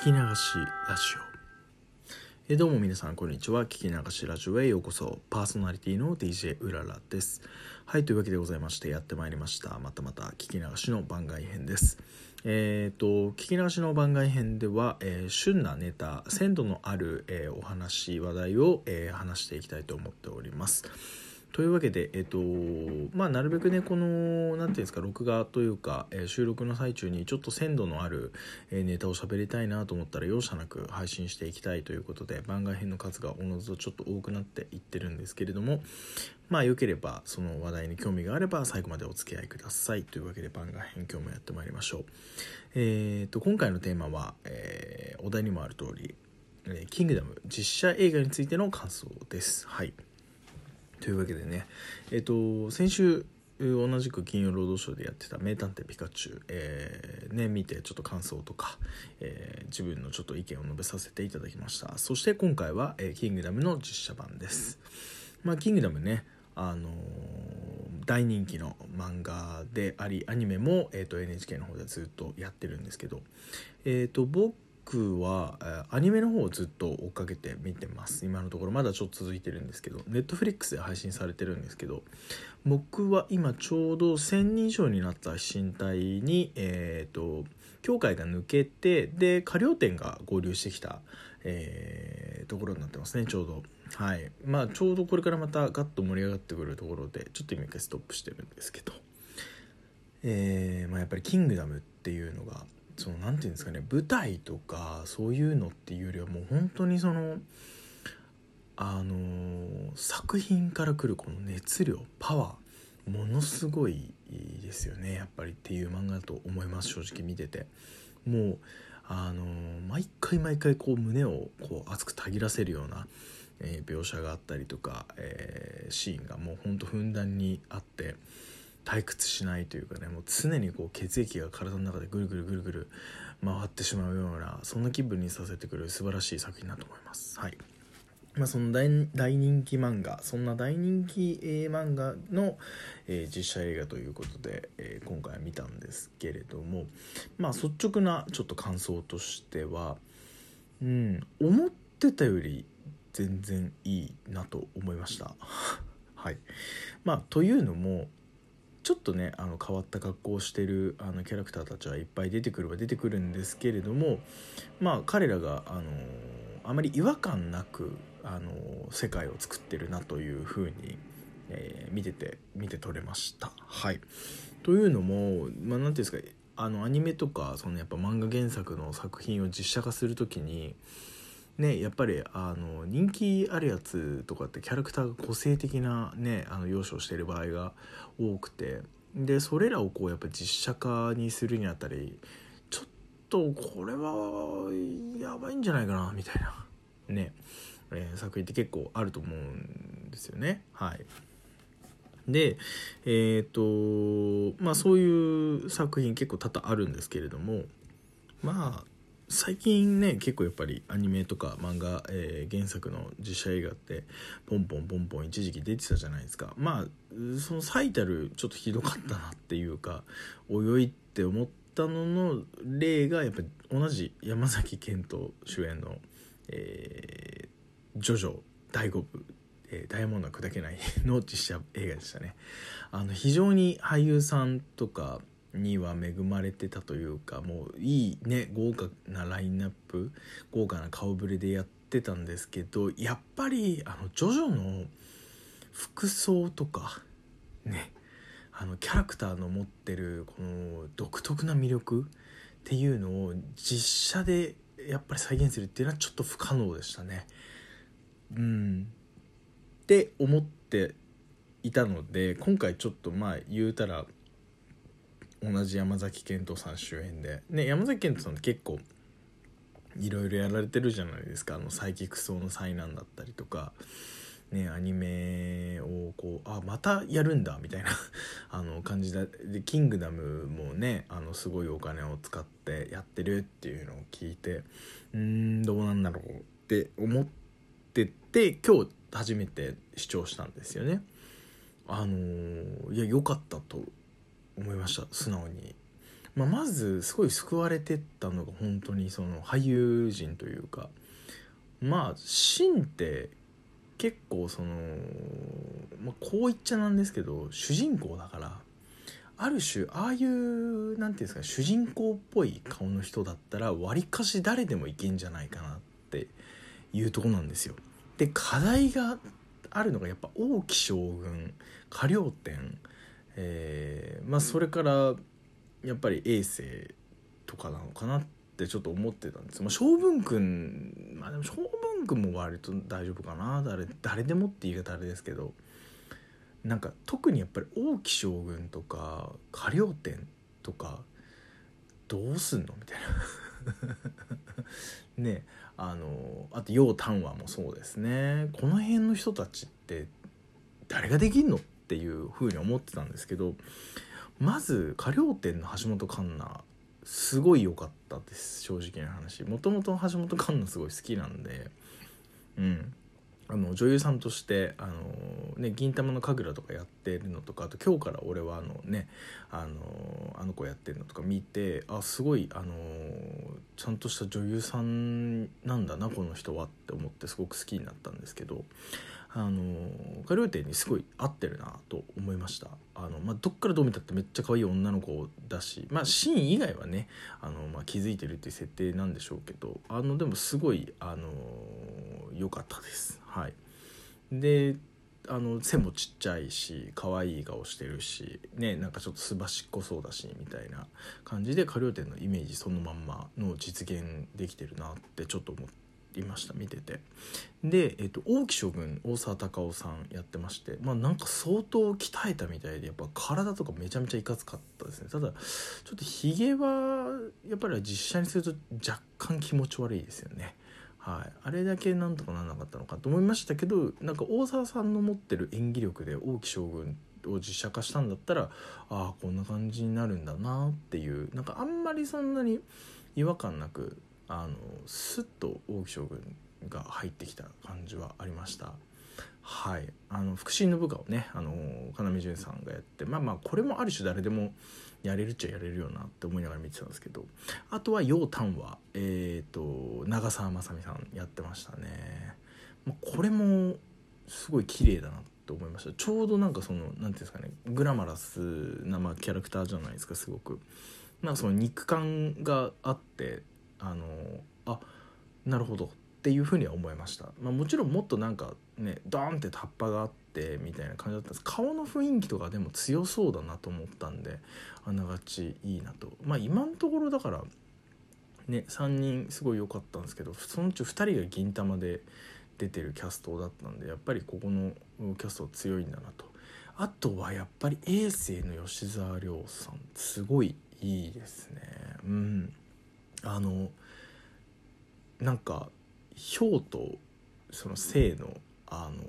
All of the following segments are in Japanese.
聞き流しラジオ。えどうも皆さんこんにちは。聞き流しラジオへようこそ。パーソナリティの DJ うららです。はいというわけでございましてやってまいりました。またまた聞き流しの番外編です。えっ、ー、と聞き流しの番外編では、えー、旬なネタ鮮度のある、えー、お話話題を、え話していきたいと思っております。というわけで、えっと、まあ、なるべくね、この、なんていうんですか、録画というか、えー、収録の最中にちょっと鮮度のある、えー、ネタを喋りたいなと思ったら容赦なく配信していきたいということで、番外編の数がおのずとちょっと多くなっていってるんですけれども、まあ、よければ、その話題に興味があれば、最後までお付き合いください。というわけで、番外編今日もやってまいりましょう。えー、っと、今回のテーマは、えー、お題にもある通り、キングダム実写映画についての感想です。はい。というわけでね、えっ、と、先週、同じく金曜ロードショーでやってた「名探偵ピカチュウ」えー、ね見てちょっと感想とか、えー、自分のちょっと意見を述べさせていただきました。そして今回は、えー、キングダムの実写版です。まあキングダムねあの大人気の漫画でありアニメも、えーと、NHK の方でずっとやってるんですけど、えーと僕僕はアニメの方をずっと追っかけて見てます。今のところ。まだちょっと続いてるんですけど。ネットフリックスで配信されてるんですけど。僕は今ちょうど1000人以上になった身体にえっ、ー、と教会が抜けてで過料店が合流してきた、えー、ところになってますね。ちょうど。はい。まあちょうどこれからまたガッと盛り上がってくるところでちょっと今一回ストップしてるんですけど。えー、まあやっぱり「キングダム」っていうのがその何て言うんですかね舞台とかそういうのっていうよりはもう本当にそのあの作品から来るこの熱量パワーものすごいですよねやっぱりっていう漫画だと思います正直見てて。もうあの毎回毎回こう胸をこう熱くたぎらせるような、えー、描写があったりとか、え、シーンがもうほんとふんだんにあって退屈しないというかねもう常にこう血液が体の中でぐるぐるぐるぐる回ってしまうようなそんな気分にさせてくれる素晴らしい作品だと思います。はいまあ、その大人気漫画そんな大人気、え漫画の、えー、実写映画ということで、えー、今回は見たんですけれどもまあ率直なちょっと感想としてはうん思ってたより全然いいなと思いました。はいまあ、というのもちょっとねあの変わった格好をしてるあのキャラクターたちはいっぱい出てくるは出てくるんですけれどもまあ彼らがあのあまり違和感なくあの世界を作ってるなというふうに、えー、見てて見て取れました。はい、というのも、まあ、ていうんですかあのアニメとかそのやっぱ漫画原作の作品を実写化する時にねやっぱりあの人気あるやつとかってキャラクターが個性的なねあの要素をしている場合が多くて。でそれらをこうやっぱ実写化にするにあたりちょっとこれはやばいんじゃないかなみたいな。ね、えー、作品って結構あると思うんですよね。はい。でえっ、とまあそういう作品結構多々あるんですけれどもまあ最近ね結構やっぱりアニメとか漫画、えー、原作の実写映画ってポンポンポンポン一時期出てたじゃないですか。まあその最たるちょっとひどかったなっていうかおよいって思ったのの例がやっぱり同じ山崎賢人主演の「えー、ジョジョ第5部」えー、ダイヤモンドは砕けないの実写映画でしたね。あの非常に俳優さんとかには恵まれてたというかもういいね豪華なラインナップ豪華な顔ぶれでやってたんですけどやっぱりあのジョジョの服装とかねあのキャラクターの持ってるこの独特な魅力っていうのを実写でやっぱり再現するっていうのはちょっと不可能でしたね。うんって思っていたので今回ちょっとまあ言うたら同じ山崎賢人さん主演で、ね、山崎賢人さんって結構いろいろやられてるじゃないですか。あのサイキクソの災難だったりとか、ね、アニメをこうあまたやるんだみたいな。あの感じでで「キングダム」もねあのすごいお金を使ってやってるっていうのを聞いてうんどうなんだろうって思ってて今日初めて視聴したんですよね。あのいや良かったと思いました素直にまあ、まずすごい救われてったのが本当にその俳優陣というかまあシンって結構その、まあ、こう言っちゃなんですけど主人公だからある種ああいう何て言うんですか主人公っぽい顔の人だったらわりかし誰でもいけんじゃないかなっていうとこなんですよ。で課題があるのがやっぱ王毅将軍過料天、えー、まあそれからやっぱり衛星とかなのかなってちょっと思ってたんです、まあ、将軍君まあでも将軍君も割と大丈夫かな。誰誰でもって言い方あれですけど。なんか特にやっぱり王毅将軍とか過料天とかどうすんのみたいな。ねあのあと楊丹和もそうですね。この辺の人たちって誰ができんのっていうふうに思ってたんですけどまず歌謡天の橋本環奈すごい良かったです正直な話。もともと橋本環奈すごい好きなんでうん。あの女優さんとしてあの、ね、銀魂の神楽とかやってるのとかあと今日から俺はあのねあのあの子やってるのとか見てあすごいあのちゃんとした女優さんなんだなこの人はって思ってすごく好きになったんですけどあのカリオテにすごい合ってるなと思いました。あの、まあ、どっからどう見たってめっちゃ可愛い女の子だしまあシーン以外はねあの、まあ、気づいてるっていう設定なんでしょうけどあのでもすごいあの良かったです。はい。であの背もちっちゃいし可愛い顔してるしねなんかちょっとすばしっこそうだしみたいな感じで花稜店のイメージそのまんまの実現できてるなってちょっと思いました見てて。で、えっと、王毅将軍大沢たかおさんやってましてまあなんか相当鍛えたみたいでやっぱ体とかめちゃめちゃいかつかったですね。ただちょっとひげはやっぱり実写にすると若干気持ち悪いですよね。はい、あれだけなんとかならなかったのかと思いましたけどなんか大沢さんの持ってる演技力で王毅将軍を実写化したんだったらああこんな感じになるんだなっていうなんかあんまりそんなに違和感なくあのスッと王毅将軍が入ってきた感じはありました。はい。あの腹心の部下をね要潤さんがやってまあまあこれもある種誰でもやれるっちゃやれるよなって思いながら見てたんですけど。あとは楊丹はえっ、ー、と長澤まさみさんやってましたね、まあ、これもすごい綺麗だなって思いました。ちょうどなんかその何ていうんですかねグラマラスな、まあ、キャラクターじゃないですかすごく。なんかその肉感があってあのあなるほど。っていうふうには思いました、まあ、もちろんもっとなんかねドーンってタッパがあってみたいな感じだったんです。顔の雰囲気とかでも強そうだなと思ったんであながちいいなと。まあ今のところだからね3人すごい良かったんですけどそのうち2人が銀魂で出てるキャストだったんでやっぱりここのキャスト強いんだなと。あとはやっぱり衛星の吉沢亮さんすごいいいですね。うん。あのなんか氷とその性のあの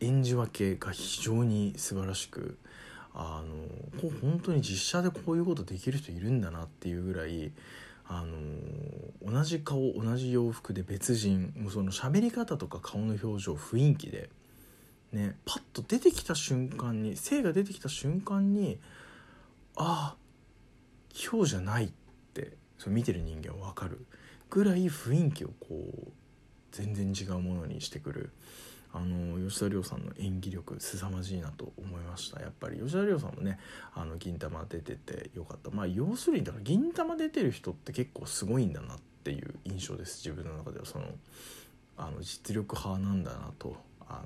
演じ分けが非常に素晴らしくあのこう本当に実写でこういうことできる人いるんだなっていうぐらいあの同じ顔同じ洋服で別人もうその喋り方とか顔の表情雰囲気でねパッと出てきた瞬間に性が出てきた瞬間にああ今日じゃないってそ見てる人間は分かる。ぐらい雰囲気をこう全然違うものにしてくるあの吉田亮さんの演技力凄まじいなと思いました。やっぱり吉田亮さんもねあの銀魂出ててよかった。まあ要するにだから銀魂出てる人って結構すごいんだなっていう印象です。自分の中ではそのあの実力派なんだなとあ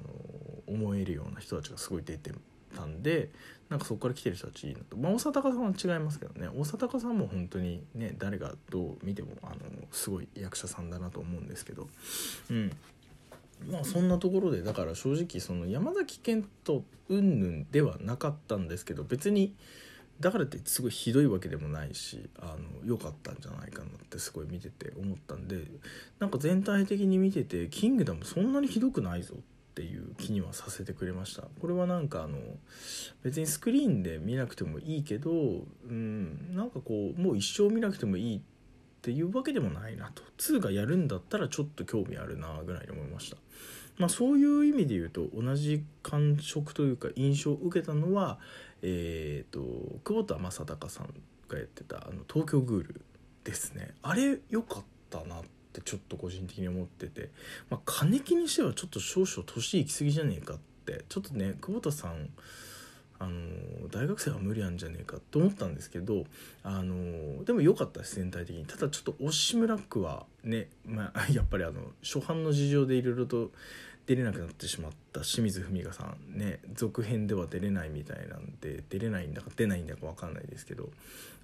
の思えるような人たちがすごい出てたんでなんかそこから来てる人たち、まあ、大阪さんは違いますけどね。大阪さんも本当にね誰がどう見てもあのすごい役者さんだなと思うんですけど。うん。まあそんなところでだから正直その山崎賢人云々ではなかったんですけど別にだからってすごいひどいわけでもないしあの良かったんじゃないかなってすごい見てて思ったんでなんか全体的に見てて「キングダムそんなにひどくないぞ」っていう気にはさせてくれました。これはなんかあの別にスクリーンで見なくてもいいけどうんなんかこうもう一生見なくてもいいっていうわけでもないなと。2がやるんだったらちょっと興味あるなぐらいに思いました。まあそういう意味で言うと同じ感触というか印象を受けたのはえっ、と久保田正孝さんがやってたあの東京グールですね。あれ良かったなってちょっと個人的に思ってて、まあ、金木にしてはちょっと少々年いきすぎじゃねえかって。ちょっとね久保田さんあの大学生は無理なんじゃねえかと思ったんですけどあのでも良かったです全体的に。ただちょっと押し村区はね、まあ、やっぱりあの初版の事情でいろいろと出れなくなってしまった清水文香さんね続編では出れないみたいなんで出れないんだか出ないんだか分かんないですけど、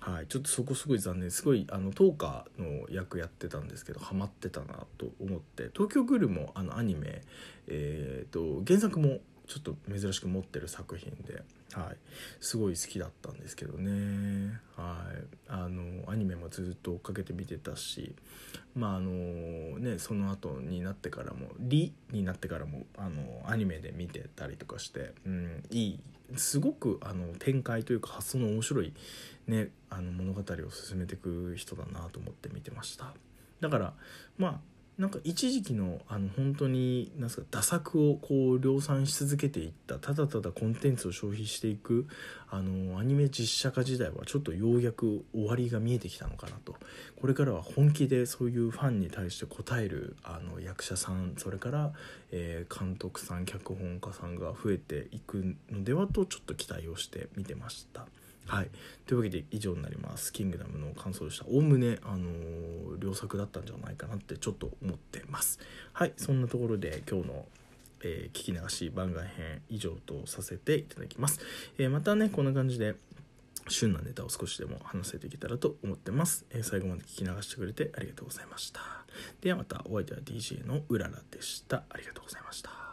はい、ちょっとそこすごい残念す。ごいあの10日の役やってたんですけどハマってたなと思って東京グルもあのアニメ、えーと原作もちょっと珍しく持ってる作品で、はい、すごい好きだったんですけどね、はい、あのアニメもずっと追っかけて見てたしまああのねその後になってからも「リ」になってからもあのアニメで見てたりとかして、うん、いいすごくあの展開というか発想の面白い、ね、あの物語を進めていく人だなと思って見てました。だからまあなんか一時期のあの本当になんすか打作をこう量産し続けていったただただコンテンツを消費していくあのアニメ実写化時代はちょっとようやく終わりが見えてきたのかなとこれからは本気でそういうファンに対して応えるあの役者さんそれから、えー、監督さん脚本家さんが増えていくのではとちょっと期待をして見てました。はい、というわけで以上になります「キングダム」の感想でした。おおむね、あのー、良作だったんじゃないかなってちょっと思ってます。はい。そんなところで今日のえー、聞き流し番外編以上とさせていただきます、えー、またねこんな感じで旬なネタを少しでも話せていけたらと思ってます、えー、最後まで聞き流してくれてありがとうございました。ではまたお相手は DJ のうららでした。ありがとうございました。